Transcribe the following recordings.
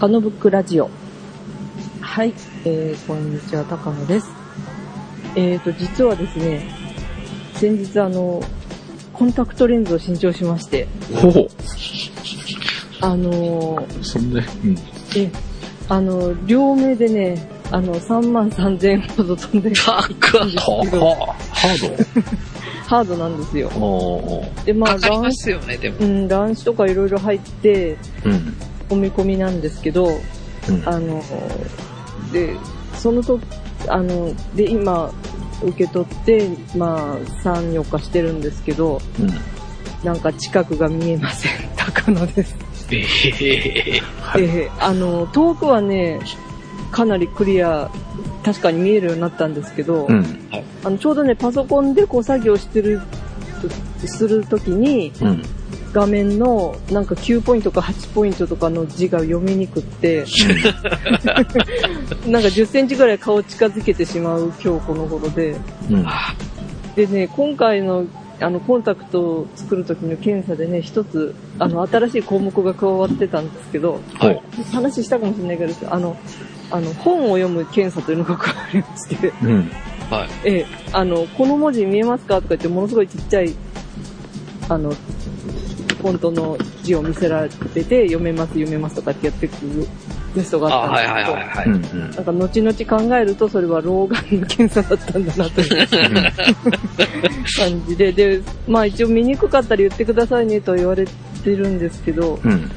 高野ブックラジオ。はい、えー、こんにちは、高野です。えーと、実はですね、先日あの、コンタクトレンズを新調しまして、ほう。あのーそんで、うん。え、あの、両目でね、あの、3万3000円ほど飛んでる高っは、ハー ハードなんですよ。で、まあ、乱すよね、でも。うん、乱視とかいろいろ入って、うん。込み込みなんですけど、うん。あの、で、そのと、あの、で、今、受け取って、まあ、3、4日してるんですけど、うん。なんか近くが見えません。高野です。ええはい。えーあの、遠くはね、かなりクリア、確かに見えるようになったんですけど、うん。あの、ちょうどね、パソコンでこう作業してる、するときに、うん。画面のなんか9ポイントか8ポイントとかの字が読みにくって、なんか10センチぐらい顔近づけてしまう今日この頃で。うん。あでね、今回のあのコンタクトを作る時の検査でね、一つ、あの、新しい項目が加わってたんですけど、はい。話したかもしれないけど、あの、あの、本を読む検査というのが加わりまして、うん。はい。ええ、あの、この文字見えますかとか言って、ものすごいちっちゃい、あの、フォントの字を見せられてて、読めます、読めますとかってやってくるテストがあ、あったんはいですけど。なんか後々考えると、それは老眼の検査だったんだなという 感じで、で、まあ一応見にくかったら言ってくださいねとは言われてるんですけど、うん。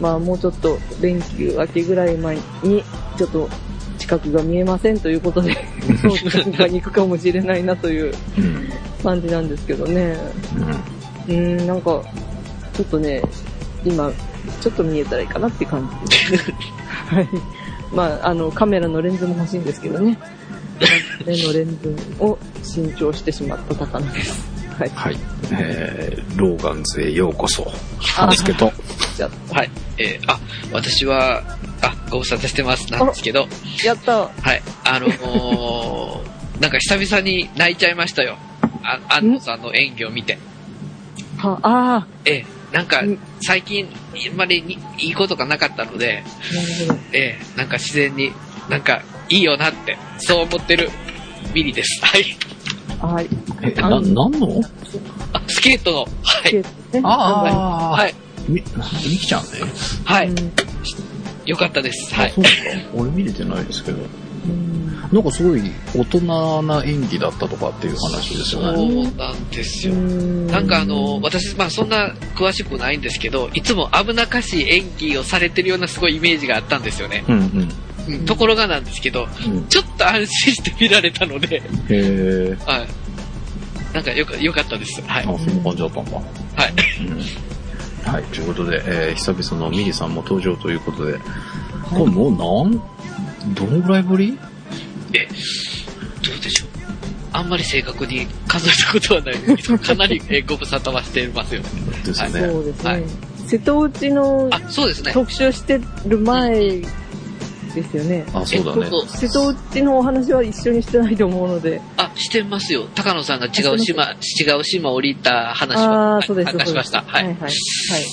まあもうちょっと連休明けぐらい前に、ちょっと近くが見えませんということで、そうがに行くかもしれないなといううん。感じなんですけどね。うーん、なんか、ちょっとね、今、ちょっと見えたらいいかなっていう感じです。はい。まあ、あの、カメラのレンズも欲しいんですけどね。目のレンズを新調してしまった高野です。はい。はい。えー、ローガンズへようこそ。ですけど。じゃはい。えーあ、私は、あ、ご無沙汰してます、なんですけど、あ、やった。はい。あのー なんか久々に泣いちゃいましたよ。あ、安野さんの演技を見て。は、あええなんかうん、最近、あんまりにいいことがなかったので。ええなんか自然に、なんか、いいよなって、そう思ってる、ビリです。はい。はい。え、な、なんの？あ、スケートの、はい。ね、あはい。み、みきちゃんね。はい。うんよかったです。はい。俺見れてないですけど。うんなんかすごい大人な演技だったとかっていう話ですよそうね。なんですよ。うんなんかあの、私、まあそんな詳しくないんですけど、いつも危なっかしい演技をされてるようなすごいイメージがあったんですよね。うんうん。うんところがなんですけど、うんちょっと安心して見られたので、へえ。はい。なんかよか、よかったです。はい。あ、そんな感じだったんだ。はい。うんはい、ということで、えー久々のミリさんも登場ということで、これもうなん、どのぐらいぶり？え、どうでしょう。あんまり正確に数えたことはないんですけど、かなりえご無沙汰はしてますよね。ですよね。そうですね。はい瀬戸内のあ、そうですね。特集してる前ですよね。あ、そうだね瀬戸内のお話は一緒にしてないと思うので。あ、してますよ。高野さんが違うあ島、違う島降りた話あは、あ、そうです。参加しました。はい。ですはい。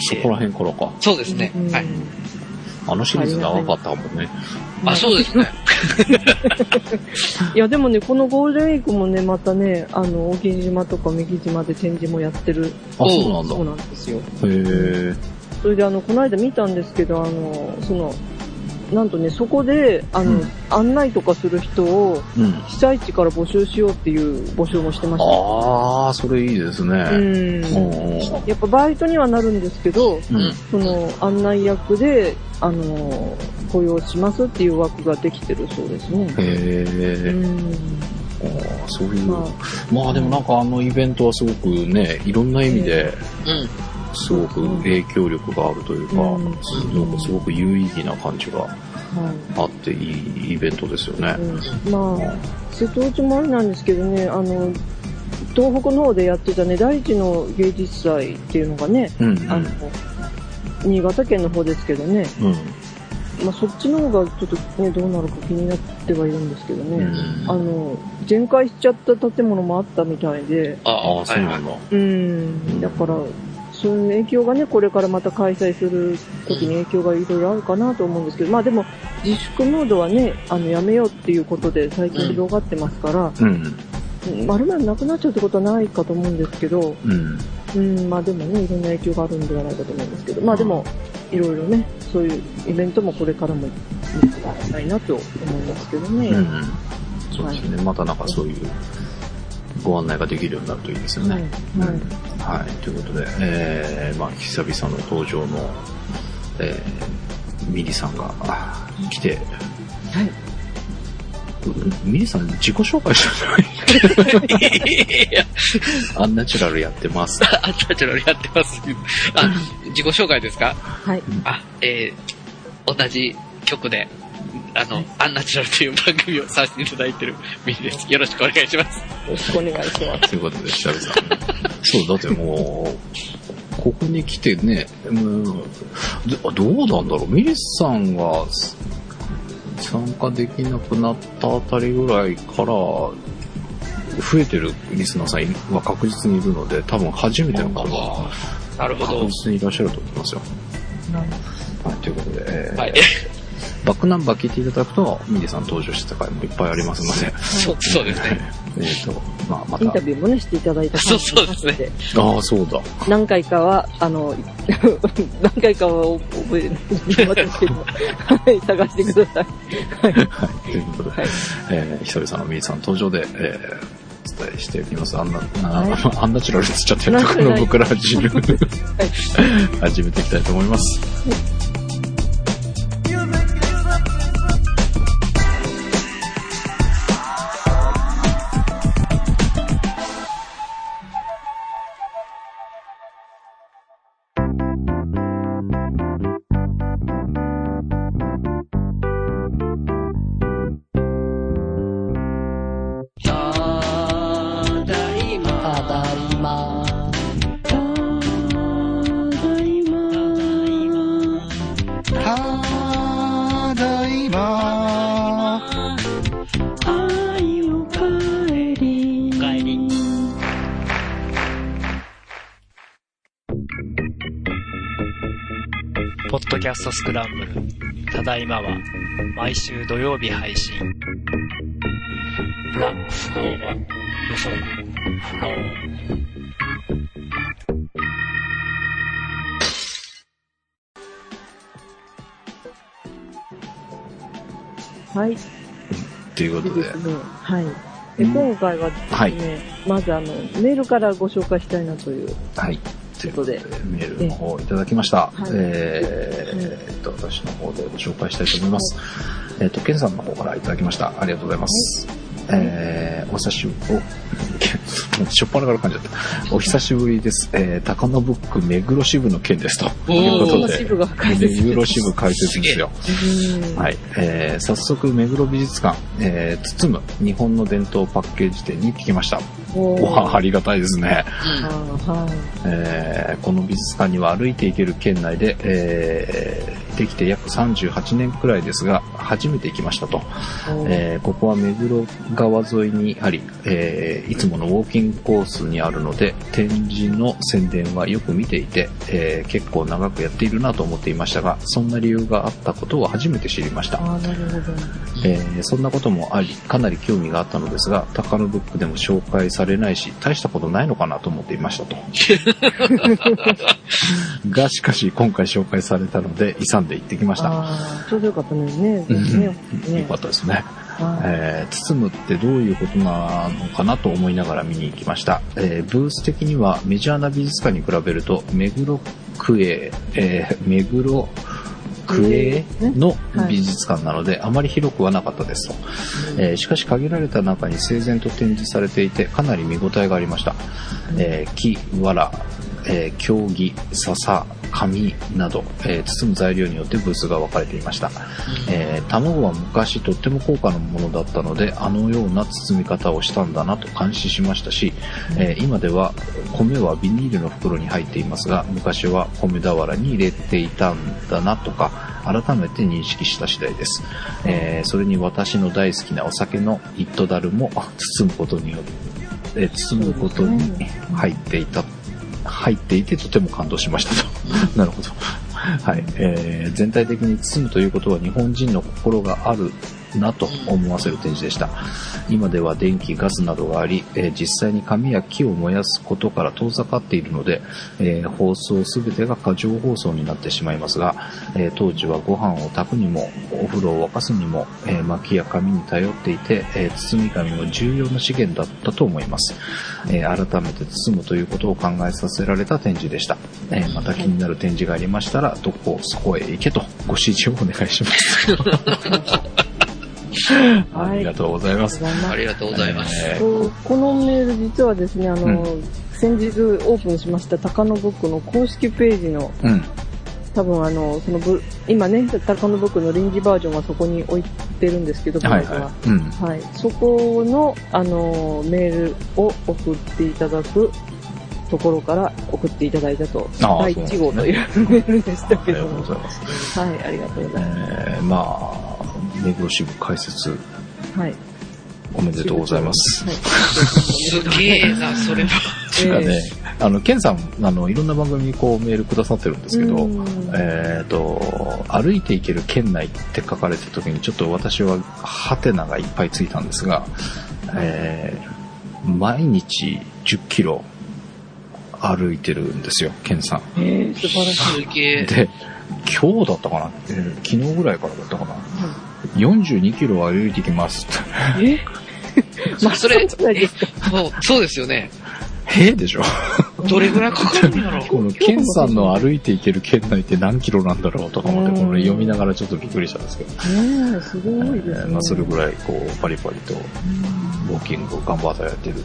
そこら辺からか。そうですね。はい。はい。あのシリーズ長かったもんね。あ、そうですね。いや、でもね、このゴールデンウィークもね、またね、あの、沖島とか三木島で展示もやってるあ、そうなんだ。そうなんですよ。へえ。それであの、この間見たんですけど、あの、その、なんとね、そこで、あの、うん案内とかする人を、うん。被災地から募集しようっていう募集もしてました。ああ、それいいですね。うん。おやっぱバイトにはなるんですけど、うん。その案内役で、あの、雇用しますっていう枠ができてるそうですね。へえ。うん。そういう。ままあでもなんかあのイベントはすごくね、いろんな意味でうん。すごく影響力があるというか、うんなんかすごく有意義な感じがあ、っていいイベントですよね。うんまあ、瀬戸内もあれなんですけどね、あの、東北の方でやってたね、第一の芸術祭っていうのがね、うん、うん。あの、新潟県の方ですけどね、うん。まあそっちの方がちょっとね、どうなるか気になってはいるんですけどね、うんあの、全壊しちゃった建物もあったみたいで、あああ、そうなんだ。うん、だから、そういう影響がね、これからまた開催する時に影響がいろいろあるかなと思うんですけど、まあでも、自粛ムードはね、あの、やめようっていうことで最近広がってますから、うん。まるまるなくなっちゃうってことはないかと思うんですけど、うん。うん、まあでもね、いろんな影響があるんではないかと思うんですけど、まあでも、いろいろね、そういうイベントもこれからも見ていきたいなと思いますけどね。うん。そうですね。またなんかそういうご案内ができるようになるといいですよね。はい。はい。はい。ということで、えー、まあ、久々の登場の、えー、ミリさんがあ来て、はい。ミリさん自己紹介したんじゃないいや、アンナチュラルやってます。あんたちのやってます。あ、自己紹介ですか？はい。あ、えー、同じ曲で、あの、アンナチュラルという番組をさせていただいてるミリです。よろしくお願いします。よろしくお願いします。ということで、久々。そう、だってもう、ここに来てね、うん、どどうなんだろう、ミリさんが参加できなくなったあたりぐらいから、増えてるリスナーさんは確実にいるので、多分初めての方はなるほど確。実にいらっしゃると思いますよ。はい、ということで、えーはい。バックナンバー聞いていただくと、ミリさん登場してた回もいっぱいありますので、そう、そうですね。えっ、と、まあ、またインタ、ビューもね、していただいたそうそうですねね。ああ、そうだ。何回かは、あの、何回かは覚えてますけど、はい、探してください。はい。はい、ということで、はいえー久々のミリさん登場で、えーお伝えしておきます。あんな、あはいアンナチュラルって言っちゃってるところ僕ら始め 始めていきたいと思います。ストスクランブル。ただいまは、毎週土曜日配信。ラ、フロー、よそ、フロー。はい。ということででで、すね。はい。でうん今回はですね、はいまずあの、メールからご紹介したいなという。はい。ということでと、メールの方をいただきました。はいえーっと、私の方でご紹介したいと思います。えーっと、ケンさんの方からいただきました。ありがとうございます。えー、お久しぶり、しょっぱなから噛んじゃった。お久しぶりです。えー、高野ブック目黒支部の件ですと。いうことで、目黒支部が解説ですよ。うんはい。えー、早速、目黒美術館、えー、包む日本の伝統パッケージ店に行ってきました。おーわあ、ありがたいですね。う。えーこの美術館には歩いて行ける県内で、えーできて約38年くらいですが、初めて行きましたと。えーここは目黒川沿いにあり、えーいつものウォーキングコースにあるので、展示の宣伝はよく見ていて、えー結構長くやっているなと思っていましたが、そんな理由があったことを初めて知りました。えーそんなこともあり、かなり興味があったのですが、高野ブックでも紹介されないし、大したことないのかなと思っていましたと。が、しかし今回紹介されたので、勇んで行ってきました。ちょうどよかったのにね。うんねよかったですね。はいえー包むってどういうことなのかなと思いながら見に行きました。えーブース的にはメジャーな美術館に比べると、目黒区営、えー目黒区営の美術館なので、あまり広くはなかったですと。えーしかし限られた中に整然と展示されていて、かなり見応えがありました。えー木、藁、えー経木、笹、紙など、えー包む材料によってブースが分かれていました。えー卵は昔とっても高価なものだったので、あのような包み方をしたんだなと感心しましたし、えー今では米はビニールの袋に入っていますが、昔は米俵に入れていたんだなとか、改めて認識した次第です。えーそれに私の大好きなお酒の一斗樽も包むことによって、えー包むことに入っていた入っていてとても感動しましたと。なるほど。はい。えー全体的に包むということは日本人の心があるなと思わせる展示でした。今では電気、ガスなどがあり、えー実際に紙や木を燃やすことから遠ざかっているので、えー放送すべてが過剰放送になってしまいますが、えー当時はご飯を炊くにも、お風呂を沸かすにも、えー薪や紙に頼っていて、え包み紙も重要な資源だったと思います。え改めて包むということを考えさせられた展示でした。えまた気になる展示がありましたら、どこそこへ行けとご指示をお願いします。ありがとうございます。ありがとうございます。えーここのメール実はですね、あの、先日オープンしました高野ブックの公式ページの、うん。多分あの、そのブ、今ね、高野ブックの臨時バージョンはそこに置いてるんですけど、はいはい。うん。はい。そこの、あの、メールを送っていただくところから送っていただいたと、ああ第1号というメールでしたありがとうけども。ございます。はい、ありがとうございまえー、まあ、目黒支部開設す。はい。おめでとうございます。はい。すげえな、それは。てかね、あの、ケンさん、あの、いろんな番組にこうメールくださってるんですけど、うんえっ、と、歩いて行ける県内って書かれてた時にちょっと私はハテナがいっぱいついたんですが、えー毎日10キロ歩いてるんですよ、ケンさん。えー、素晴らしすい。げえ。で、今日だったかな、えー昨日ぐらいからだったかな。42キロ歩いてきます。え？まあ、それそうそうですよね。へえでしょどれぐらいかかるんだろう。このケンさんの歩いて行ける県内って何キロなんだろうとか思って、うんこの読みながらちょっとびっくりしたんですけど、ねえ、すごいですね。えーまあ、それぐらいこうパリパリとウォーキングを頑張ってやってる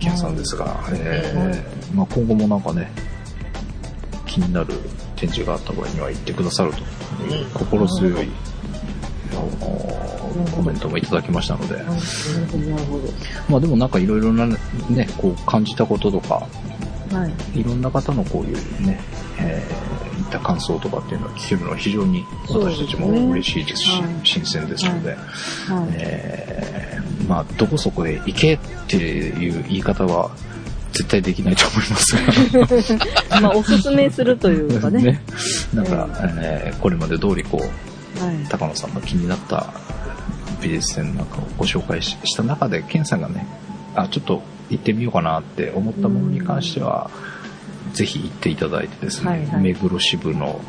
ケンさんですが、えーまあ、今後もなんかね、気になる展示があった場合には行ってくださるという心強い、コメントもいただきましたので、なるほど、なるほまあでもなんかいろいろなね、こう感じたこととか、ど。はい。いろんな方のこういうね、えー、いった感想とかっていうのは聞けるのは非常に私たちも嬉しいですし、はい新鮮ですので、はい。えーまあ、どこそこへ行けっていう言い方は絶対できないと思いますが、まあ、おすすめするというかね。なんか、えーこれまで通りこう、はい。高野さんが気になった美術展なんかをご紹介しした中で、ケンさんがね、あ、ちょっと行ってみようかなって思ったものに関しては、ぜひ行っていただいてですね、はいはい目黒支部の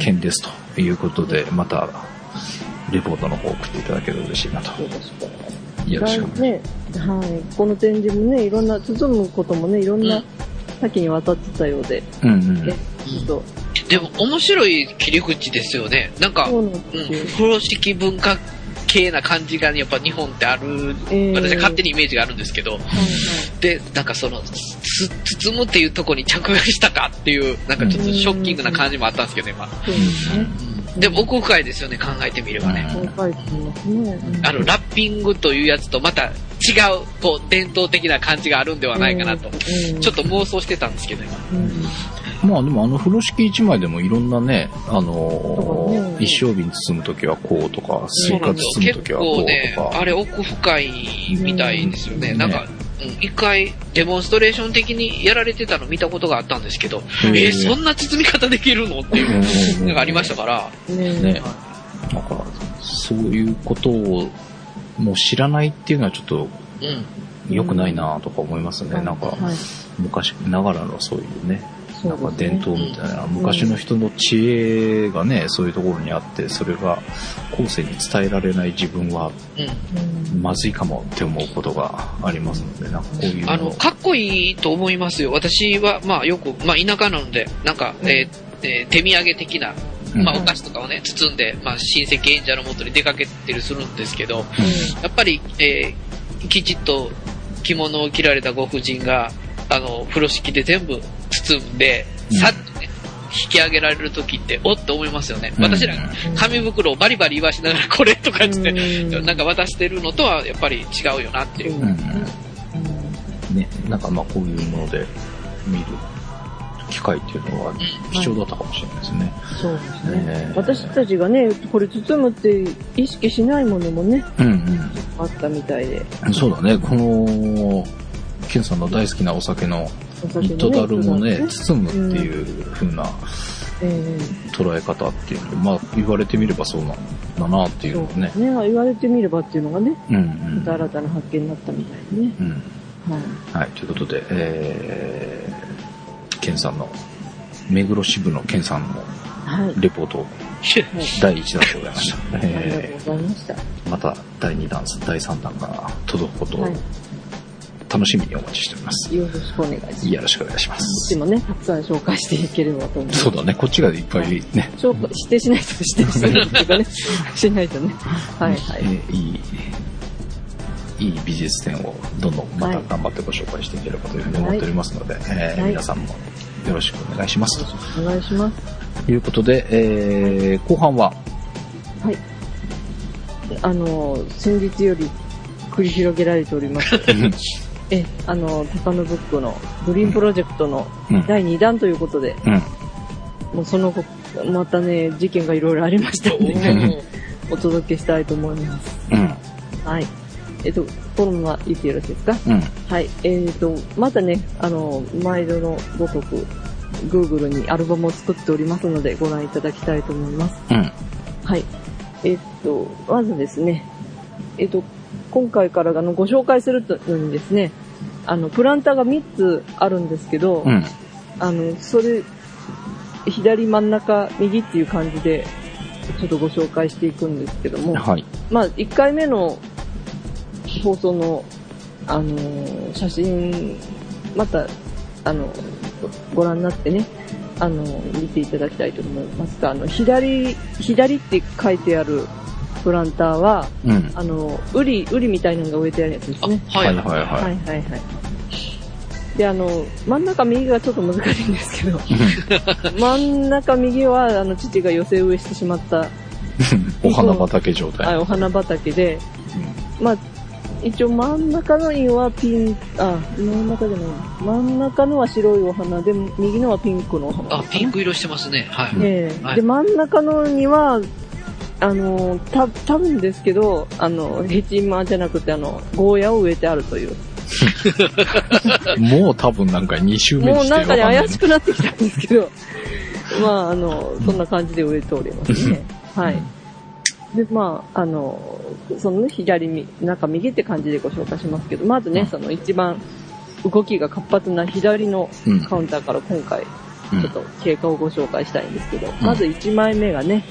件ですということで、また、レポートの方を送っていただけると嬉しいなと。よろしくお願いします。ね、はい。この展示もね、いろんな、包むこともね、いろんうんな多岐にわたってたようで、うんうんえ、ちょっと、ん。でも、面白い切り口ですよね。なんか、そうなん風呂敷文化系な感じがやっぱ日本ってある、えー。私は勝手にイメージがあるんですけど、はいで、なんかその、つ包むっていうところに着眼したかっていう、なんかちょっとショッキングな感じもあったんですけど、今。で奥深いですよね、考えてみればね。あの、ラッピングというやつとまた違う、こう、伝統的な感じがあるんではないかなと、うん。ちょっと妄想してたんですけど、今。うんまあでもあの風呂敷一枚でもいろんなね、あのー一升瓶包むときはこうとか、スイカ包むときはこうかね、とか。あれ奥深いみたいですよね。うんなんか、うん一回デモンストレーション的にやられてたの見たことがあったんですけど、うんえーそんな包み方できるのっていうのがありましたから、ねね。だから、そういうことをもう知らないっていうのはちょっとうん。良くないなとか思いますね。なんか、はい。昔ながらのそういうね、なんか伝統みたいな、昔の人の知恵がね、そういうところにあって、それが後世に伝えられない自分はまずいかもって思うことがありますので、なんかこういうの。あの、かっこいいと思いますよ。私は、まあよく、まあ田舎なので、なんか、えーえー手土産的な、うん。まあお菓子とかをね、包んで、まあ親戚演者のもとに出かけたりするんですけど、うん。やっぱり、えーきちっと着物を着られたご婦人が、あの、風呂敷で全部包んで、うんさっとね、引き上げられる時って、おっと思いますよね。うん私ら、紙袋をバリバリ言わしながら これとか言って、うんなんか渡してるのとはやっぱり違うよなっていう。うんうんね、なんかまあこういうもので見る機会っていうのは貴重だったかもしれないですね。そうですね。ね私たちがね、これ包むって意識しないものもね、うんあったみたいで。うん。そうだね、このケンさんの大好きなお酒のお酒のねニットダルもね、ね包むっていう風なえ捉え方っていうので、まあ言われてみればそうなんだなってえいうのをね。ね言われてみればっていうのがね、うんうんまた新たな発見になったみたいでね。うん。はい。はい、ということで、えー、ケンさんの、目黒支部のケンさんのはい。レポート、第1弾でございました。ありがえとうございました。ー、また第2弾、第3弾が届くことをはい。楽しみにお待ちしております。よろしくお願いします。よろしくお願いします。でもね、たくさん紹介していければと思う。そうだね、こっちがいっぱいね、紹介してしないとしてしないとかね。しないとね。はいはい。えーいい、いい美術展をどんどんまた頑張ってご紹介していければというふうに思っておりますので、えーはい皆さんもよろしくお願いします。お願いします。ということで、えー後半は、はい。あの、先日より繰り広げられております。え、あの、高野ブックのグリーンプロジェクトのうん第2弾ということで、うん、もうその後、またね、事件がいろいろありましたので、ね、お届けしたいと思います。うん、はい。えっと、このまま言ってよろしいですか？うん、はい。えっ、と、またね、あの、毎度のごとく、Google にアルバムを作っておりますので、ご覧いただきたいと思います。うん、はい。えっ、と、まずですね、えっ、と、今回からあのご紹介するのにですね、あの、プランターが3つあるんですけど、うん、あの、それ、左真ん中、右っていう感じで、ちょっとご紹介していくんですけども、はい。まあ、1回目の放送の、あのー写真、また、あの、ご覧になってね、あの、見ていただきたいと思いますが、あの、左、左って書いてあるプランターは、うん。あの、ウリ、ウリみたいなのが植えてあるやつですあ、ね。はい。はいはいはいはいはい。で、あの、真ん中右がちょっと難しいんですけど、真ん中右は、あの、父が寄せ植えしてしまった、お花畑状はい、態。お花畑で、まあ、一応真ん中の色はピン、あ、真ん中じゃない。真ん中のは白いお花で、右のはピンクのお花。あ、ピンク色してますね。はい。ええはいで、真ん中のには、あの、た、多分ですけど、あの、ヘチマじゃなくて、あの、ゴーヤを植えてあるという。もう多分なんか2周目にしてもうなんかね、怪しくなってきたんですけど、まあ、あの、そんな感じで植えておりますね。はい。で、まあ、あの、そのね、左み、中右って感じでご紹介しますけど、まずね、その一番動きが活発な左のうん。カウンターから今回、うん。ちょっと経過をご紹介したいんですけど、まず1枚目がね、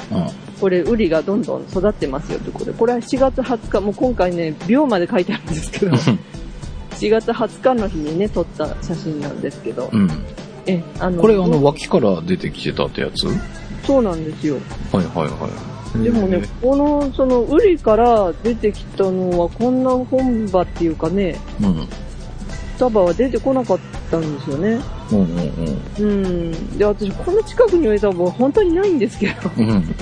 これ、ウリがどんどん育ってますよということで、これは4月20日、もう今回ね、秒まで書いてあるんですけど、4月20日の日にね、撮った写真なんですけど、うん。え、あの、これあの脇から出てきてたってやつ？はいそうなんですよ。はいはい。でもね、この、その、ウリから出てきたのは、こんな本場っていうかね、うん。双葉は出てこなかったんですよね。うんうんうん。で、私、この近くに植えた葉は本当にないんですけど、うん。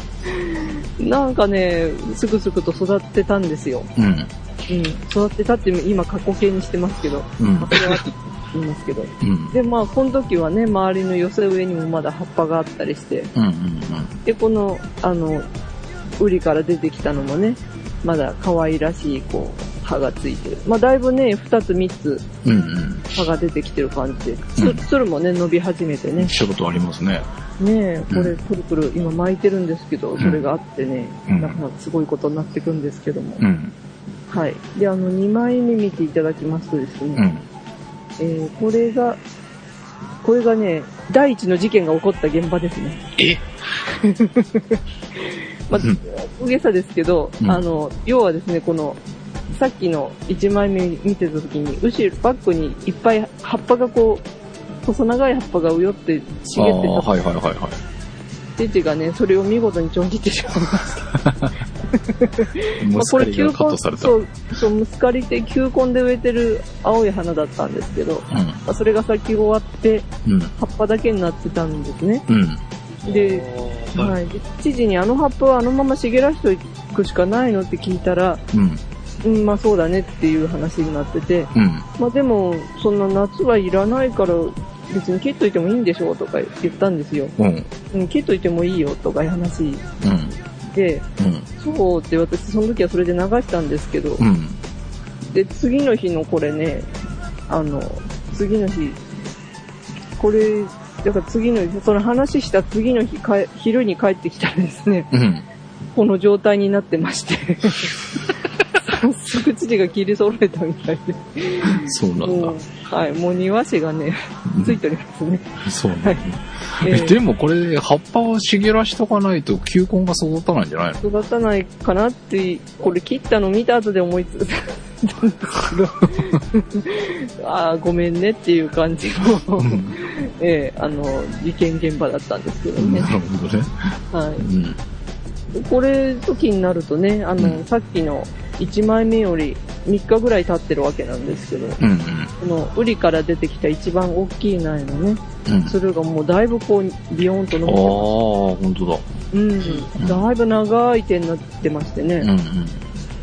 うん。なんかね、すぐすぐと育ってたんですよ。うん。うん。育ってたって今、過去形にしてますけど、うんまあ。それは言いますけど。うん。で、まあ、この時はね、周りの寄せ植えにもまだ葉っぱがあったりして、うんうんで、この、あの、ウリから出てきたのもね、まだ可愛らしい、こう、葉がついてる。まあ、だいぶね、二つ三つうん。うんうん。葉が出てきてる感じで、うんつ、つるもね、伸び始めてね。仕事ありますね。ねえ、これ、うんくるくる今巻いてるんですけど、んそれがあってね、うんなかなかすごいことになっていくんですけども。うん。はい。で、あの、2枚目見ていただきますとですね、うん。えーこれが、これがね、第一の事件が起こった現場ですね。え？まあうん、大げさですけど、うんあの、要はですね、この、さっきの1枚目見てた時に、後ろ、バックにいっぱい葉っぱがこう、細長い葉っぱがうよって茂ってはいはいはいはい。た父がね、それを見事にちょん切ってしまいました。ムスカリがカットされた。そうう、そう、ムスカリって球根で植えてる青い花だったんですけど、まあそれが咲き終わって、ん。うん。葉っぱだけになってたんですね。うん。で、はい。知事にあの葉っぱはあのまま茂らしておくしかないのって聞いたら、うん。うん、まあそうだねっていう話になってて、うん。まあでも、そんな夏はいらないから、別に切っといてもいいんでしょうとか言ったんですよ。うん。うん、切っといてもいいよとかいう話うん。で、うん。そうって私その時はそれで流したんですけど、うん。で、次の日のこれね、あの、次の日、これ、だから次の日、その話した次の日、かえ昼に帰ってきたらですね、うん。この状態になってまして、早速土が切り揃えたみたいで、そうなんだはい、もう庭師がね、ついておりますね。そうなんだ。ええ、でもこれ、葉っぱを茂らしとかないと球根が育たないんじゃないの？育たないかなって、これ切ったの見た後で思いついたんですけど、ああ、ごめんねっていう感じの、ええあの、事件現場だったんですけどねな。るほどね。はうん。い。これ時になるとね、あの、うんさっきの1枚目より3日ぐらい経ってるわけなんですけど、うんうん。この、ウリから出てきた一番大きい苗のね、うん。つるがもうだいぶこう、ビヨーンと伸ああ、びて本当だ。うん、だいぶ長い手になってましてね。うん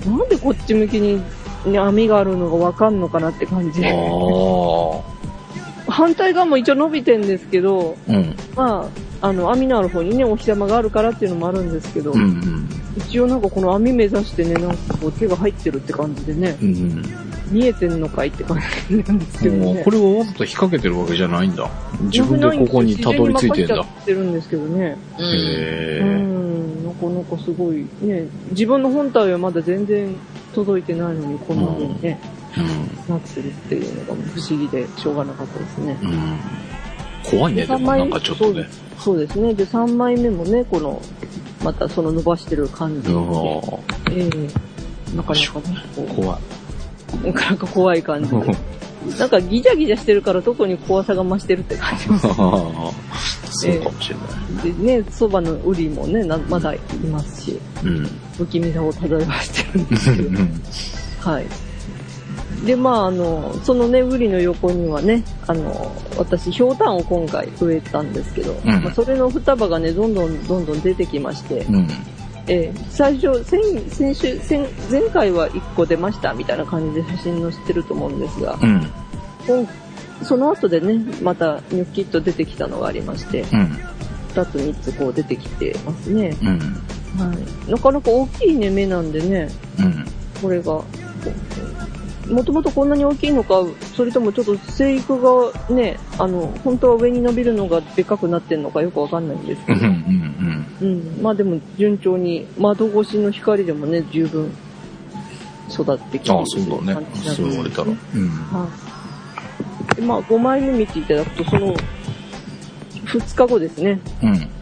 うん。なんでこっち向きに、ね、網があるのがわかんのかなって感じ。あ 反対側も一応伸びてんですけど、あ。うん。まあ、あの、網のある方にね、お日玉があるからっていうのもあるんですけど、うんうん。一応なんかこの網目指してね、なんかこう手が入ってるって感じでね、うん見えてんのかいって感じなんですけどね。これをわざと引っ掛けてるわけじゃないんだ。自分でここにたどり着いてんだ。ってるんですけどね。うん。うへえ。ん、なかなかすごいね、自分の本体はまだ全然届いてないのに、こんな風にね、なってるっていうのが不思議でしょうがなかったですね。うん。うん。怖いね、でもなんかちょっとね。そうですね。で、3枚目もね、この、またその伸ばしてる感じで、ええなかなか怖い。う、なかなか怖い感じで。なんかギジャギジャしてるから特に怖さが増してるって感じます。そうかもしれない。でね、そばのウリもね、なまだいますし、うん。不気味さを漂わしてるんですけど、はい。で、まあ、あの、そのね、ウリの横にはね、あの、私、ひょうたんを今回植えたんですけど、うんまあ、それの双葉がね、どんどんどんどん出てきまして、うん。えー最初、先、先週、先、前回は1個出ましたみたいな感じで写真載せてると思うんですが、うん。今その後でね、またニョキッと出てきたのがありまして、うん。2つ3つこう出てきてますね。うん。はい。なかなか大きいね、目なんでね、うん。これが、もともとこんなに大きいのか、それともちょっと生育がね、あの、本当は上に伸びるのがでかくなってんのかよくわかんないんですうん。うけど、ん。うん。まあでも順調に窓越しの光でもね、十分育ってきてああ、そうだね。そう言われたら。うん。はい。で、まあ5枚目見ていただくと、その、2日後ですね。うん。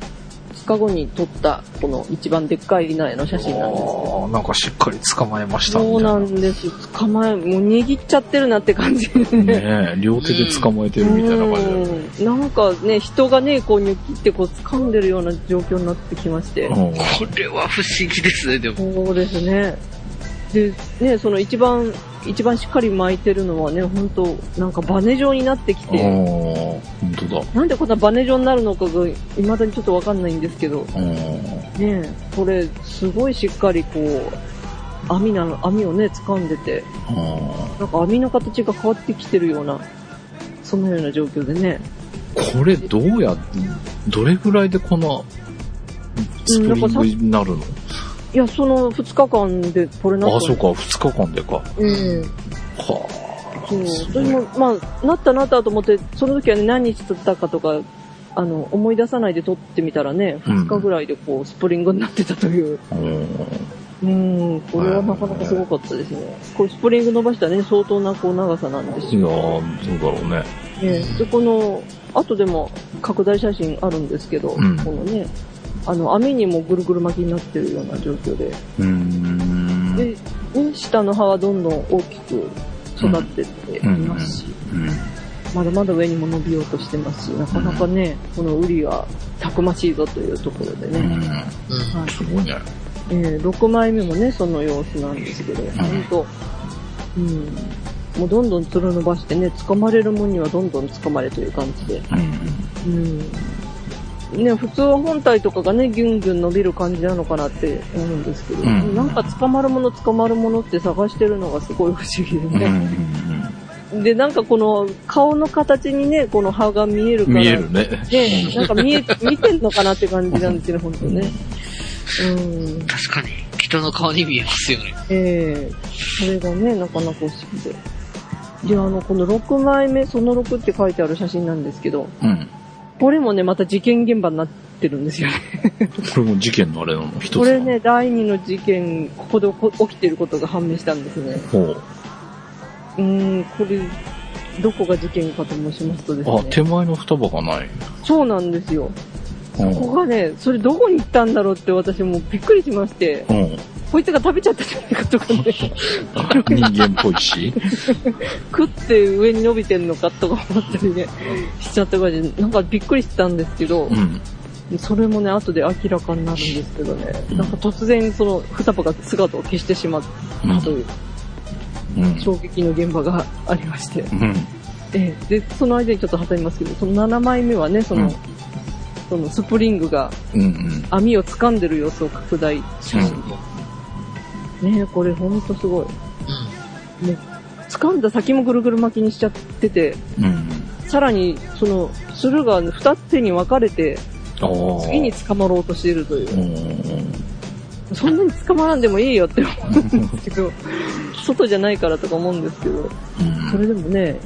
2日後に撮った、この一番でっかい苗の写真なんですけど。ああ、なんかしっかり捕まえましたそうなみんです。捕まえ、もう握っちゃってるなって感じでね。たいな。ねえ、両手で捕まえてるみたいな感じ。うんなんかね、人がね、こう、ニョキってこう、掴んでるような状況になってきまして。うんこれは不思議ですね、でも。そうですね。で、ね、その一番、一番しっかり巻いてるのはね、本当なんかバネ状になってきああ、て、本当だ。なんでこんなバネ状になるのかが、未だにちょっとわかんないんですけど、うん。ね、これ、すごいしっかりこう、網なの、網をね、掴んでて、なんか網の形が変わってきてるような、そのような状況でね。これどうや、どれぐらいでこのスプリングになるの、いや、その2日間でこれなったああ、そうか、2日間でか。はうん。あ。そう。私も、まあ、なったなったと思って、その時はね、何日撮ったかとか、あの、思い出さないで撮ってみたらね、うん2日ぐらいでこう、スプリングになってたという。うんうん、これはなかなかすごかったですね。これスプリング伸ばしたらね、相当なこう長さなんですいやそうだろうね。ね、で、この、後でも拡大写真あるんですけど、うんこのね、あの、網にもぐるぐる巻きになってるような状況で、うーん。で、ね、下の葉はどんどん大きく育ってっていますし、うん。まだまだ上にも伸びようとしてますし、なかなかね、このウリはたくましいぞというところでね、うん。うん。はいすごいね。えー6枚目もね、その様子なんですけど、ほんと、うん、もうどんどんつる伸ばしてね、掴まれるもんにはどんどん掴まれという感じで、うん。うん。ね、普通は本体とかがね、ギュンギュン伸びる感じなのかなって思うんですけど、うんなんか捕まるもの捕まるものって探してるのがすごい不思議うん。うでね。ん。で、なんかこの顔の形にね、この葉が見えるから、見えるね。ね、なんか見え、見てんのかなって感じなんですよね、本当ね。うん。確かに、人の顔に見えますよね。ええそれがね、なかなか不思議で。で、あの、この6枚目、その6って書いてある写真なんですけど、うん。これもね、また事件現場になってるんですよね。これも事件のあれなの一つこれ。ね、第二の事件、ここで起きてることが判明したんですね。ほう。うーん、これ、どこが事件かと申しますとですあ、手ね。前の双葉がない。そうなんですよ。うん。ここがね、それどこに行ったんだろうって私もうびっくりしまして、うん。こいつが食べちゃったじゃないかとかね、人間っぽいし。食って上に伸びてんのかとか思ったりね、しちゃったぐらいで、なんかびっくりしたんですけどう、ん。それもね、後で明らかになるんですけどね、なんか突然その双葉が姿を消してしまったといううん。衝撃の現場がありまして、うん。ええで、その間にちょっと挟みますけど、その7枚目はね、その、うんそのスプリングがうん。うん。網を掴んでる様子を拡大写真。ねえ、これほんとすごい。もう、掴んだ先もぐるぐる巻きにしちゃってて、うん。さらに、その、鶴が二つ手に分かれて。次に捕まろうとしているというう。ん。そんなに捕まらんでもいいよって思うんですけど、外じゃないからとか思うんですけど、それでもね、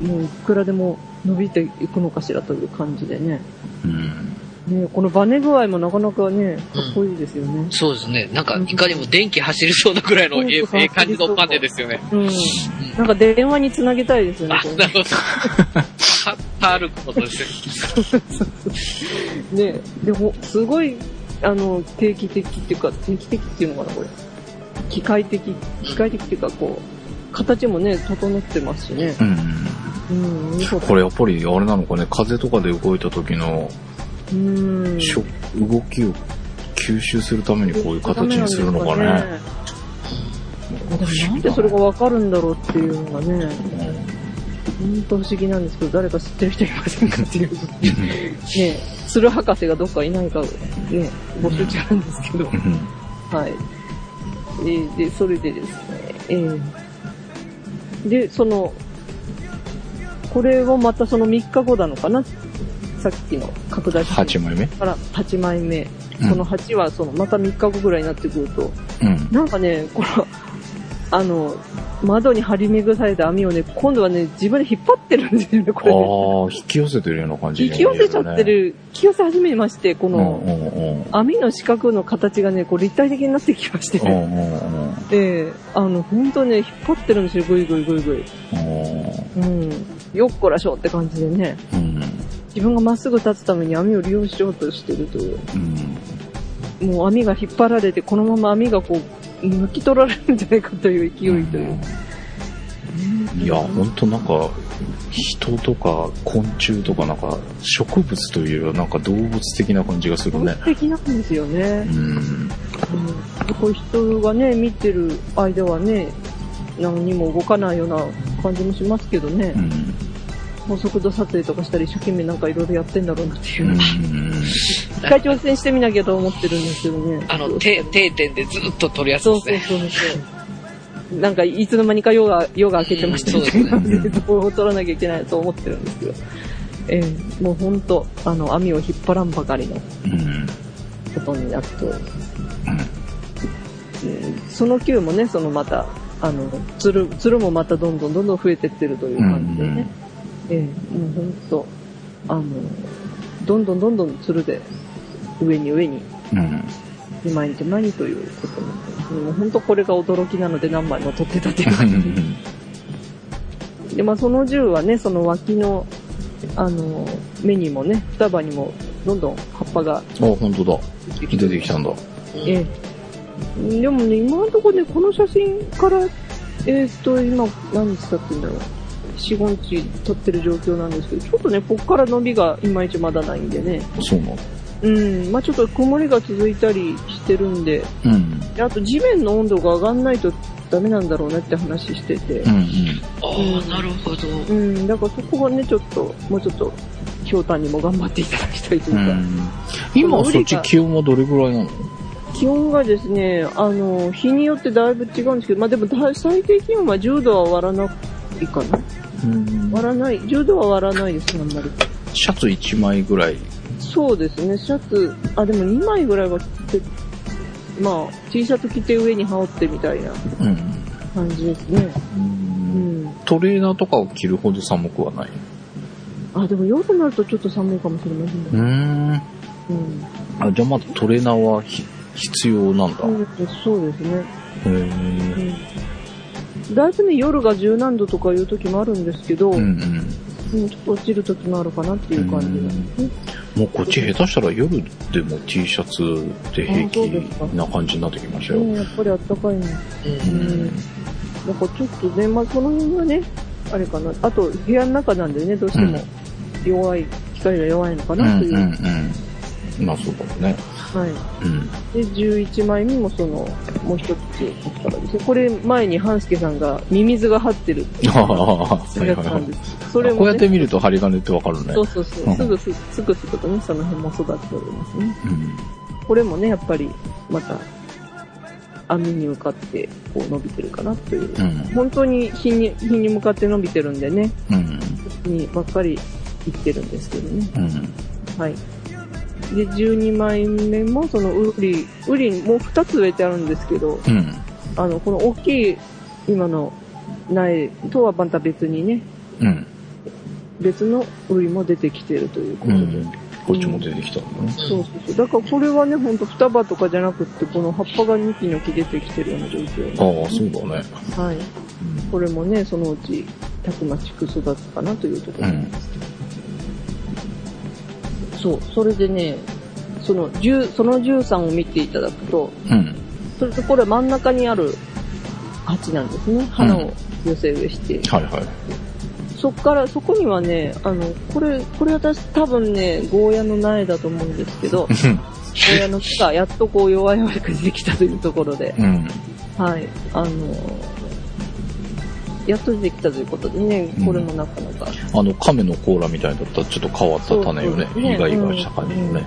もういくらでも伸びていくのかしらという感じでね。うん。ねこのバネ具合もなかなかね、かっこいいですよね。そうですね。なんか、いかにも電気走りそうなぐらいのええ感じのパネですよね。うん。なんか電話につなげたいですよねあ、なるほど。は歩くことですよ。ねでも、すごい、あの、定期的っていうか、定期的っていうのかな、これ。機械的、機械的っていうか、こう、形もね、整ってますしね。うん。うん、これやっぱりあれなのかね、風とかで動いた時のうん。動きを吸収するためにこういう形にするのかね。なんでそれがわかるんだろうっていうのがね、本当不思議なんですけど、誰か知ってる人いませんかっていう。ね鶴博士がどっかいないか、ね、募集中なんですけど。うんはい。えーで、それでですね、えーで、その、これをまたその3日後なのかなさっきの拡大写真8枚目？から8枚目。うんこの8はその、また3日後ぐらいになってくると、うん。なんかね、この、あの、窓に張り巡らされた網をね、今度はね、自分で引っ張ってるんですよね、これね。ああ、引き寄せてるような感じ引き寄せちゃってる、引き寄せ始めまして、こうんうの、んうん。網の四角の形がね、こう立体的になってきまして、うんうんうんええあの、ほんとね、引っ張ってるんですよ、ぐいぐいぐいぐい。うん。よっこらしょって感じでね、うん自分がまっすぐ立つために網を利用しようとしてるという。うんもう網が引っ張られて、このまま網がこう、抜き取られるんじゃないかという勢いという。いや、ほんとなんか、人とか昆虫とかなんか植物というよりはなんか動物的な感じがするね。素敵なんですよねう。ん。うん、こう人がね、見てる間はね、何にも動かないような感じもしますけどねう、ん。高速度撮影とかしたり一生懸命なんかいろいろやってんだろうなっていうう。ん。一回挑戦してみなきゃと思ってるんですけどね。あの、定定点でずっと撮るやつそうですね。そうそうそう。なんか、いつの間にか夜が、夜が明けてましたみたいなうん感じで、動画を撮らなきゃいけないと思ってるんですけど。ええもうほんと、あの、網を引っ張らんばかりのうん。ことになってその球もね、そのまた、あの、つる、つるもまたどんどんどんどん増えてってるという感じでね。ええもうほんと、あの、どんどんどんどんつるで、上に上に、うん。手前に手前にということになってますね。もう本当これが驚きなので何枚も撮ってたという感じで。で、まあその銃はね、その脇の、あの、目にもね、双葉にも、どんどん葉っぱがあ、本当だ。出てきたんだ。ええ。でもね、今のところね、この写真から、えーっと、今、何日経ってんだろう。4、5日撮ってる状況なんですけど、ちょっとね、こっから伸びがいまいちまだないんでね。そうなのうん、まあちょっと曇りが続いたりしてるんで、うん。であと地面の温度が上がんないとダメなんだろうねって話しててう。んうん。ああ、なるほど。うん、だからそこがね、ちょっと、もうちょっと、ひょうたんにも頑張っていただきたいというか、うん、今そっち気温はどれぐらいなの？気温がですね、あの、日によってだいぶ違うんですけど、まあでもだ最低気温は10度は割らないかな。うん割らない、10度は割らないです、あんまり。シャツ1枚ぐらい。そうですね、シャツ、あ、でも2枚ぐらいは着て、まあ、T シャツ着て上に羽織ってみたいなうん。感じですね。ううんん。トレーナーとかを着るほど寒くはない？あ、でも夜になるとちょっと寒いかもしれませんね。うーん。うん。あ、じゃあまだトレーナーはひ必要なんだ。へそうですそうですね。ーうん。だいぶね、夜が十何度とかいう時もあるんですけど、うんうんうん。ちょっと落ちる時もあるかなっていう感じなんですね。もうこっち下手したら夜でも T シャツで平気な感じになってきましたよ。うん、やっぱりあったかいんです。うんうん。なんかちょっとね、まあその辺はね、あれかな。あと、部屋の中なんでね、どうしても弱い、光が弱いのかうんうなという。んうん。まあそうかもね。はい。うん。で、11枚目もその、もう一つからですね。これ前に半助さんがミミズが張ってる ああ、はいはいやつなはいんです。それこうやって見ると針金ってわかるね。そうそうそうう。んすぐす、すぐすぐとね、その辺も育っておりますね。うん。これもね、やっぱり、また、網に向かって、こう伸びてるかなという。うん。本当に日に、日に向かって伸びてるんでね、うん。にばっかり行ってるんですけどね。うん。はい。で、12枚目も、その、ウリ、ウリもう2つ植えてあるんですけど、うん。あの、この大きい、今の苗とはまた別にね、うん。別のウリも出てきてるということで。うん。こっちも出てきたんだね。そうそうそう。だからこれはね、ほんと双葉とかじゃなくって、この葉っぱがニキニキ出てきてるような状況。ああ、そうだね。はい。これもね、そのうち、たくましく育つかなというところです。そう、それでね、その10、その13を見ていただくと、うん。それとこれ真ん中にある鉢なんですね。花を寄せ植えして。はいはい。そっから、そこにはね、あの、これ、これ私多分ね、ゴーヤの苗だと思うんですけど、ゴーヤの木がやっとこう弱々が出てきたというところで、うん。はい、あの、やっと出てきたということでねうん、これもなかなか、あの、亀の甲羅みたいだったらちょっと変わった種よね。意外がした感じのね。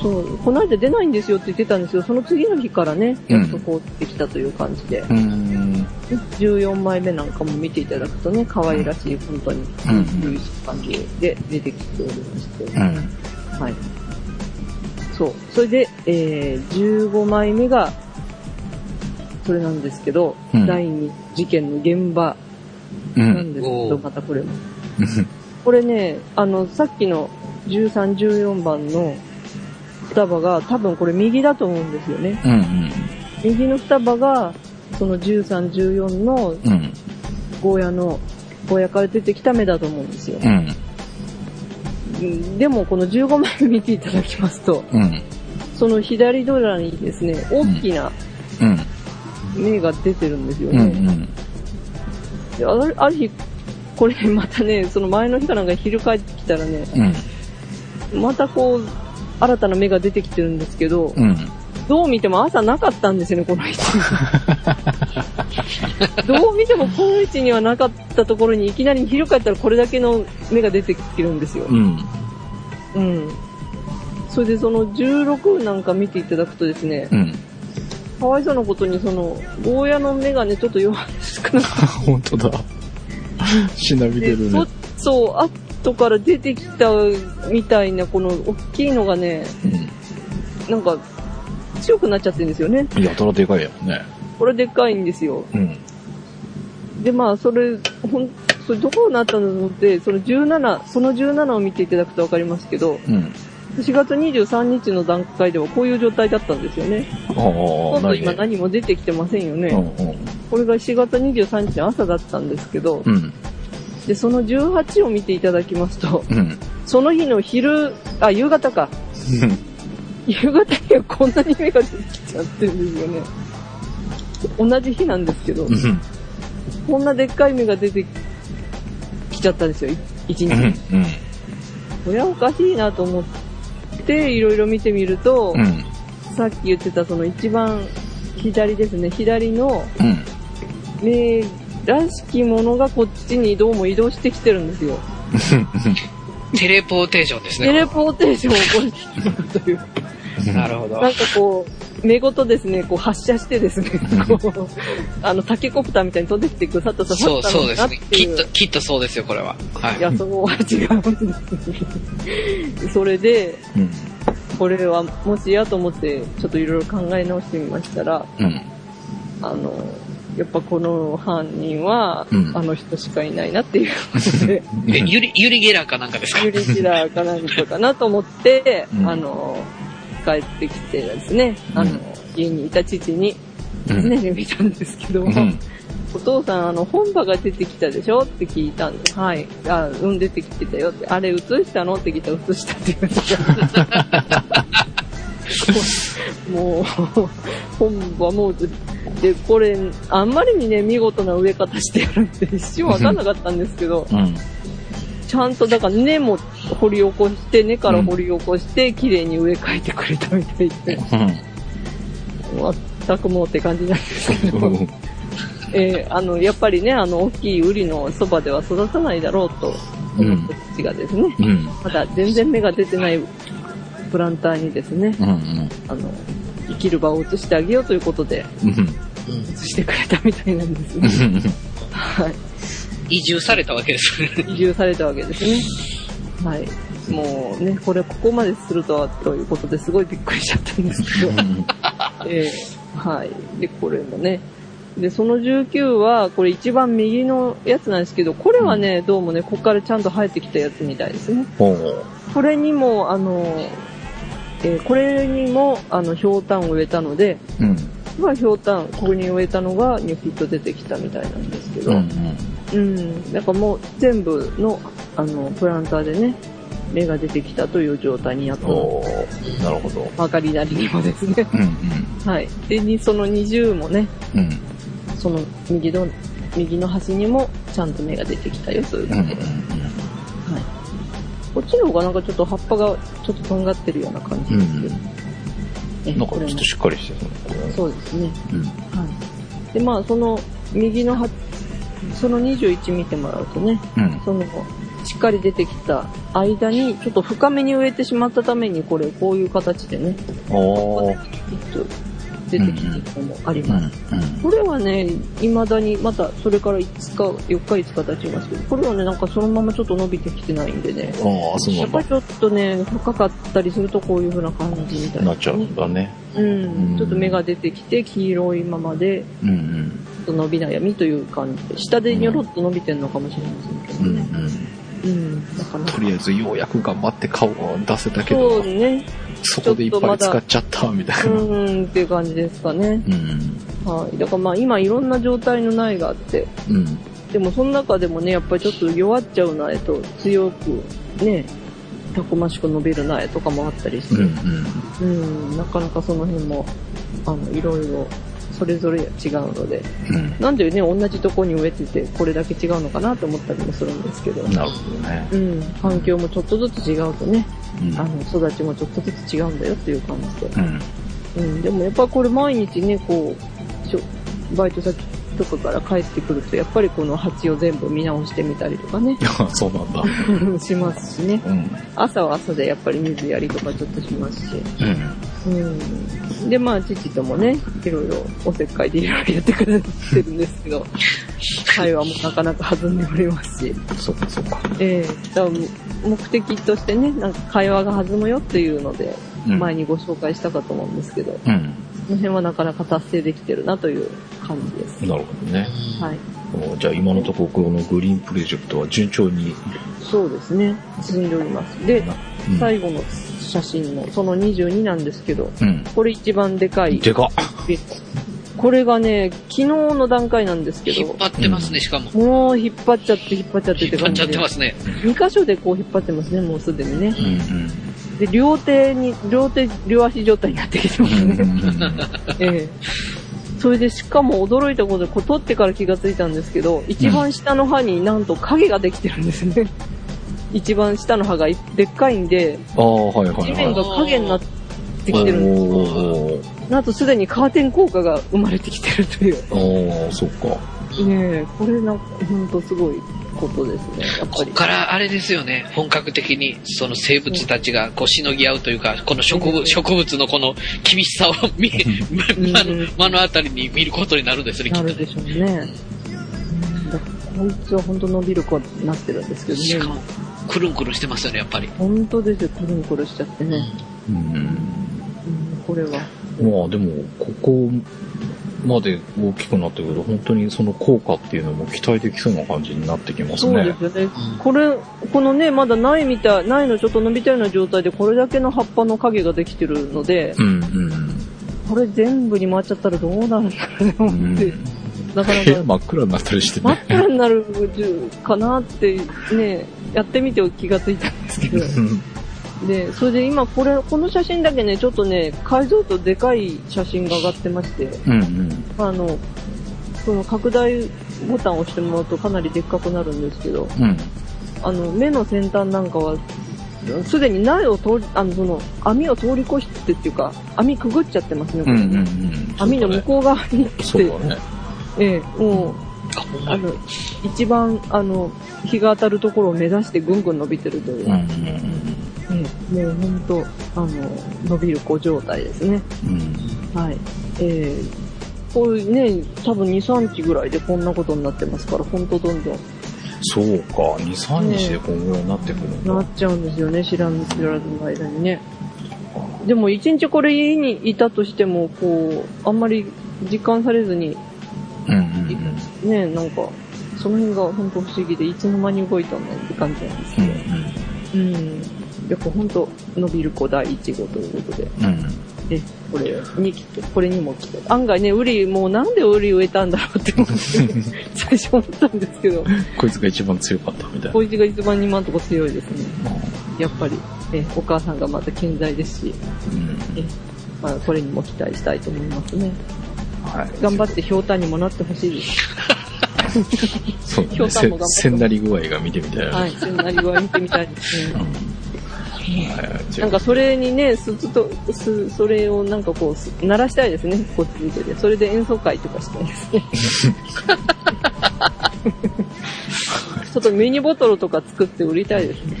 そう、この間出ないんですよって言ってたんですよ、その次の日からね、うんやっとこう出てきたという感じで、うーん。14枚目なんかも見ていただくとね、可愛らしい、本当に、うん優しい感じで出てきておりまして、うん。はい。そう。それで、えー、15枚目が、それなんですけど、うん第2事件の現場うん。なんですけど、おーまたこれも。これね、あの、さっきの13、14番の双葉が多分これ右だと思うんですよね。うん。うん。右の双葉が、その13、14のうん。ゴーヤの、ゴーヤから出てきた目だと思うんですよ。うん。うんでもこの15枚目見ていただきますと、うん。その左ドラにですね、大きなうん。芽が出てるんですようん。うね。ん。であるある日、これまたね、その前の日かなんか昼帰ってきたらね、うん。またこう、新たな芽が出てきてるんですけど、うん。どう見ても朝なかったんですよね、この位置に。どう見てもこの位置にはなかったところにいきなり昼帰ったらこれだけの芽が出てきてるんですよ。うん。うん。それでその16なんか見ていただくとですね、うん。かわいそうなことにその、ゴーヤの芽がね、ちょっと弱くなっ本当だ。しなびてて、るねそ。そう、後から出てきたみたいな、この大きいのがね、なんか、強くなっちゃってるんですよね。うん。やたらでかいやんね。これでっかいんですよ。うん。で、まあ、それ、ほん、それどこになったのと思って、その17、その17を見ていただくとわかりますけど、うん。4月23日の段階ではこういう状態だったんですよね。ああ、今度ないね。今何も出てきてませんよね。これが4月23日の朝だったんですけど、うん。で、その18を見ていただきますと、うん。その日の昼、あ、夕方か。夕方にはこんなに芽が出てきちゃってるんですよね。同じ日なんですけど、うん。こんなでっかい芽が出てきちゃったんですよ、い一日。これはおかしいなと思って、いろいろ見てみると、うん。さっき言ってたその一番左ですね、左のうん。芽らしきものがこっちにどうも移動してきてるんですよ。テレポーテーションですね。テレポーテーションを起こしてるという。なるほどなん。かこう、目ごとですね、こう発射してですね、あの、タケコプターみたいに飛んできてくさっとさそう、そうですね。きっと、いきっとそうですよ、これは。はい。や、そうは違うんです。それで、うん。これはもしやと思って、ちょっといろいろ考え直してみましたら、うん。あの、やっぱこの犯人は、うん。あの人しかいないなっていう。ことで、え、ユリ、ユリゲラーかなんかですか？ユリキラーか何かかなと思って、うん。あの、帰ってきてですね、あの、うん家にいた父に、うん。ね、見たんですけど、うん。お父さん、あの、本場が出てきたでしょ？って聞いたんで、はい。あ、うん、出てきてたよって。あれ、映したの？って聞いたら、映したって言われた。もう、本場もう、で、これ、あんまりにね、見事な植え方してやるって一瞬わかんなかったんですけど、うん。ちゃんと、だから根も掘り起こして、根から掘り起こして、綺麗に植え替えてくれたみたいで、全くもうって感じなんですけど。えーあの、やっぱりね、あの、大きいウリのそばでは育たないだろうと思った父がですね、うん。まだ全然芽が出てないプランターにですね、うん。あの、生きる場を移してあげようということで、うん。移してくれたみたいなんですね。はい。移住されたわけです。移住されたわけですね。はい。もうね、これここまでするとは、ということですごいびっくりしちゃったんですけど、えーはい。で、これもね。で、その19は、これ一番右のやつなんですけど、これはね、どうもね、ここからちゃんと生えてきたやつみたいですね。これにも、あの、えーこれにも、あの、ひょうたんを植えたので、うん。まあ、ひょうたん、ここに植えたのがニョキッと出てきたみたいなんですけど、うん。うん。なんかもう全部の、あの、プランターでね、芽が出てきたという状態にやっと、なるほど。曲がりなりにもですね。うん。はい。で、にその20もね、うん。その右の、右の端にもちゃんと芽が出てきたよといううん。ことで、はい。こっちの方がなんかちょっと葉っぱがちょっととんがってるような感じですけど、えなんかちょっとしっかりしてるね。そうですね。うん。はい。で、まあ、その右のは、その21見てもらうとね、うん。その、しっかり出てきた間に、ちょっと深めに植えてしまったために、これ、こういう形でね、おー。出てきてるのもありうん。ます。これはね、未だに、また、それから5日、4日、5日経ちますけど、これはね、なんかそのままちょっと伸びてきてないんでね、ああ、そうなんだやっぱり。ちょっとね、深かったりするとこういう風な感じみたいなっちゃうんだね。うんうんちょっと芽が出てきて、黄色いままで、うんうん。ちょっと伸び悩みという感じで、下でニョロっと伸びてるのかもしれませんけうんうどね。ん。うん。なかなかとりあえずようやく頑張って顔を出せたけどそう、ね。そこでいっぱい使っちゃったみたいうな。ーんっていう感じですかね。うん。はい。だからまあ今いろんな状態の苗があって、うん。でもその中でもね、やっぱりちょっと弱っちゃう苗と強くね、たくましく伸びる苗とかもあったりして、うんうん、なかなかその辺も、あの、いろいろ、それぞれ違うので、うん。うん。なんでね、同じとこに植えてて、これだけ違うのかなと思ったりもするんですけど、なるほどね。うん、環境もちょっとずつ違うとね、うんあの、育ちもちょっとずつ違うんだよっていう感じで。うん。うん、でもやっぱこれ毎日ね、こう、バイト先とかから帰ってくると、やっぱりこの鉢を全部見直してみたりとかね、そうなんだ。しますしね。うん。朝は朝でやっぱり水やりとかちょっとしますし。うん。うん。で、まあ、父ともね、いろいろおせっかいでいろいろやってくれてるんですけど、会話もなかなか弾んでおりますし、そうか、そうか。ええだから目的としてね、なんか会話が弾むよっていうので、うん前にご紹介したかと思うんですけど、うん。この辺はなかなか達成できてるなという感じです。なるほどね。はい。おじゃあ今のところこのグリーンプロジェクトは順調に。そうですね。進んでおります。で、うん最後の写真の、その22なんですけど、うん。これ一番でかい。でかっ。これがね、昨日の段階なんですけど、引っ張ってますね、しかも。もう引っ張っちゃって引っ張っちゃってっ引っ張っちゃって感じで。てますね。2箇所でこう引っ張ってますね、もうすでにね。うんで、両手に、両手、両足状態になってきてますうん。うんね。ええ。それで、しかも驚いたことで、こう取ってから気がついたんですけど、一番下の歯になんと影ができてるんですね。一番下の歯がいでっかいんで、ああ、はいはい地面はい。が影になってきてるんですよ。おーなんとすでにカーテン効果が生まれてきてるという。おー、そっか。ねえ、これなんか、ほんとすごいことですね。こっからあれですよね、本格的にその生物たちがこうしのぎ合うというか、この植物植物のこの厳しさを見、目の当たりに見ることになるんですね、きっとねなるで。しょうね。こいつは本当伸びる子になってるんですけどね。しかも、くるんくるんしてますよね、やっぱり。本当ですよ、くるんくるしちゃってね。うん。うん、これは。まあでも、ここまで大きくなってくると、本当にその効果っていうのも期待できそうな感じになってきますね。そうですよね。これ、このね、まだないみたい、ないのちょっと伸びたような状態でこれだけの葉っぱの影ができてるので、うんうんこれ全部に回っちゃったらどうなるんだろうね、思って。なかなか部屋真っ暗になったりして真っね。暗になるかなってね、やってみて気がついたんですけど。で、それで今これ、この写真だけね、ちょっとね、解像度でかい写真が上がってまして、うんうん。あの、その拡大ボタンを押してもらうとかなりでっかくなるんですけど、うん。あの、目の先端なんかは、すでに苗を通り、あの、その、網を通り越してっていうか、網くぐっちゃってますね、これうんうんうん。網の向こう側に行って、ね。ええ、もう、あ、の、一番、あの、日が当たるところを目指してぐんぐん伸びてるという、うんうんええ、もう本当、あの、伸びる子状態ですね。うん。うん。はい。ええこういうね、多分2、3日ぐらいでこんなことになってますから、本当どんどんそうか、2、3日でこんぐらいになってくるんだ。なっちゃうんですよね、知らん、知らずの間にね。でも一日これ家にいたとしても、こう、あんまり実感されずに、うんうんうん。ね、なんか、その辺が本当不思議で、いつの間に動いたんだって感じなんですうんけど。うん。やっぱ本当伸びる子第一号ということで。うん。これに来て、これにも来て。案外ね、ウリ、もうなんでウリ植えたんだろうって思って、最初思ったんですけど、こいつが一番強かったみたいな。こいつが一番今のところ強いですね。やっぱり、え、お母さんがまた健在ですし、うん。え、まあ、これにも期待したいと思いますね。はい。頑張ってひょうたんにもなってほしいです。そうだね。せせんなり具合が見てみたいな。はい、そんなり具合見てみたいですね。うん。はい。なんかそれにね、すつと、す、それをなんかこうす、鳴らしたいですね、こっち見てて。それで演奏会とかしたいですね。ちょっとミニボトルとか作って売りたいですね。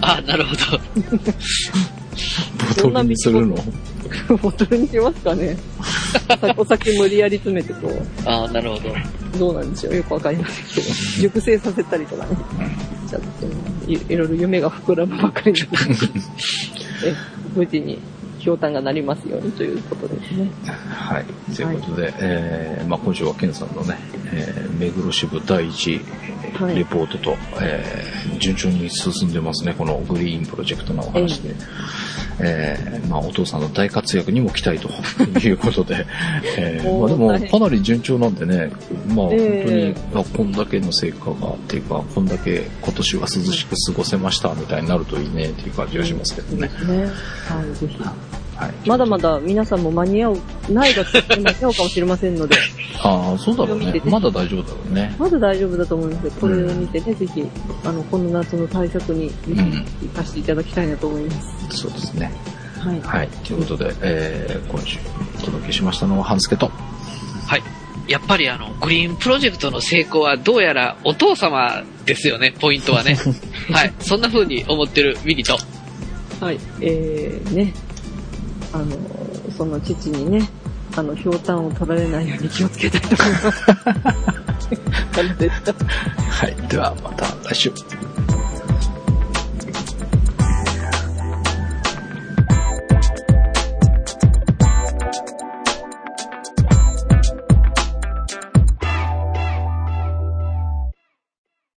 あ、なるほど。ボトルにするの？ボトルにしますかね。お酒無理やり詰めてこう、あなるほど。どうなんでしょうよくわかりませんけど。熟成させたりとかね。ちょっとい、いろいろ夢が膨らむばかりなんで。え、無事に、ひょうたんがなりますようにということですね。はい。ということで、えーまあ今週はケンさんのね、えー目黒支部第一はいレポートと、えー順調に進んでますね、このグリーンプロジェクトのお話で。えーまあお父さんの大活躍にも期待と いうことで、えーまあでもかなり順調なんでね、まあ本当に、えあこんだけの成果が、っていうか、こんだけ今年は涼しく過ごせましたみたいになるといいねっていう感じがしますけどね。ね。はい。はい。まだまだ皆さんも間に合う、ないがつって間に合うかもしれませんので、ああ、そうだろうねまだ大丈夫だろうね。まだ大丈夫だと思いますよ。これを見てね、ぜひ、あの、この夏の対策にん生かしていただきたいなと思います。そうですね。はい。はい。ということで、えー、今週お届けしましたのは、半助と。はい。やっぱりあの、グリーンプロジェクトの成功はどうやらお父様ですよね、ポイントはね。はい。そんな風に思ってるミリと。はい。えー、ね。あの、その父にね、あの、ひょうたんを取られないように気をつけたいと思います。はい。では、また来週。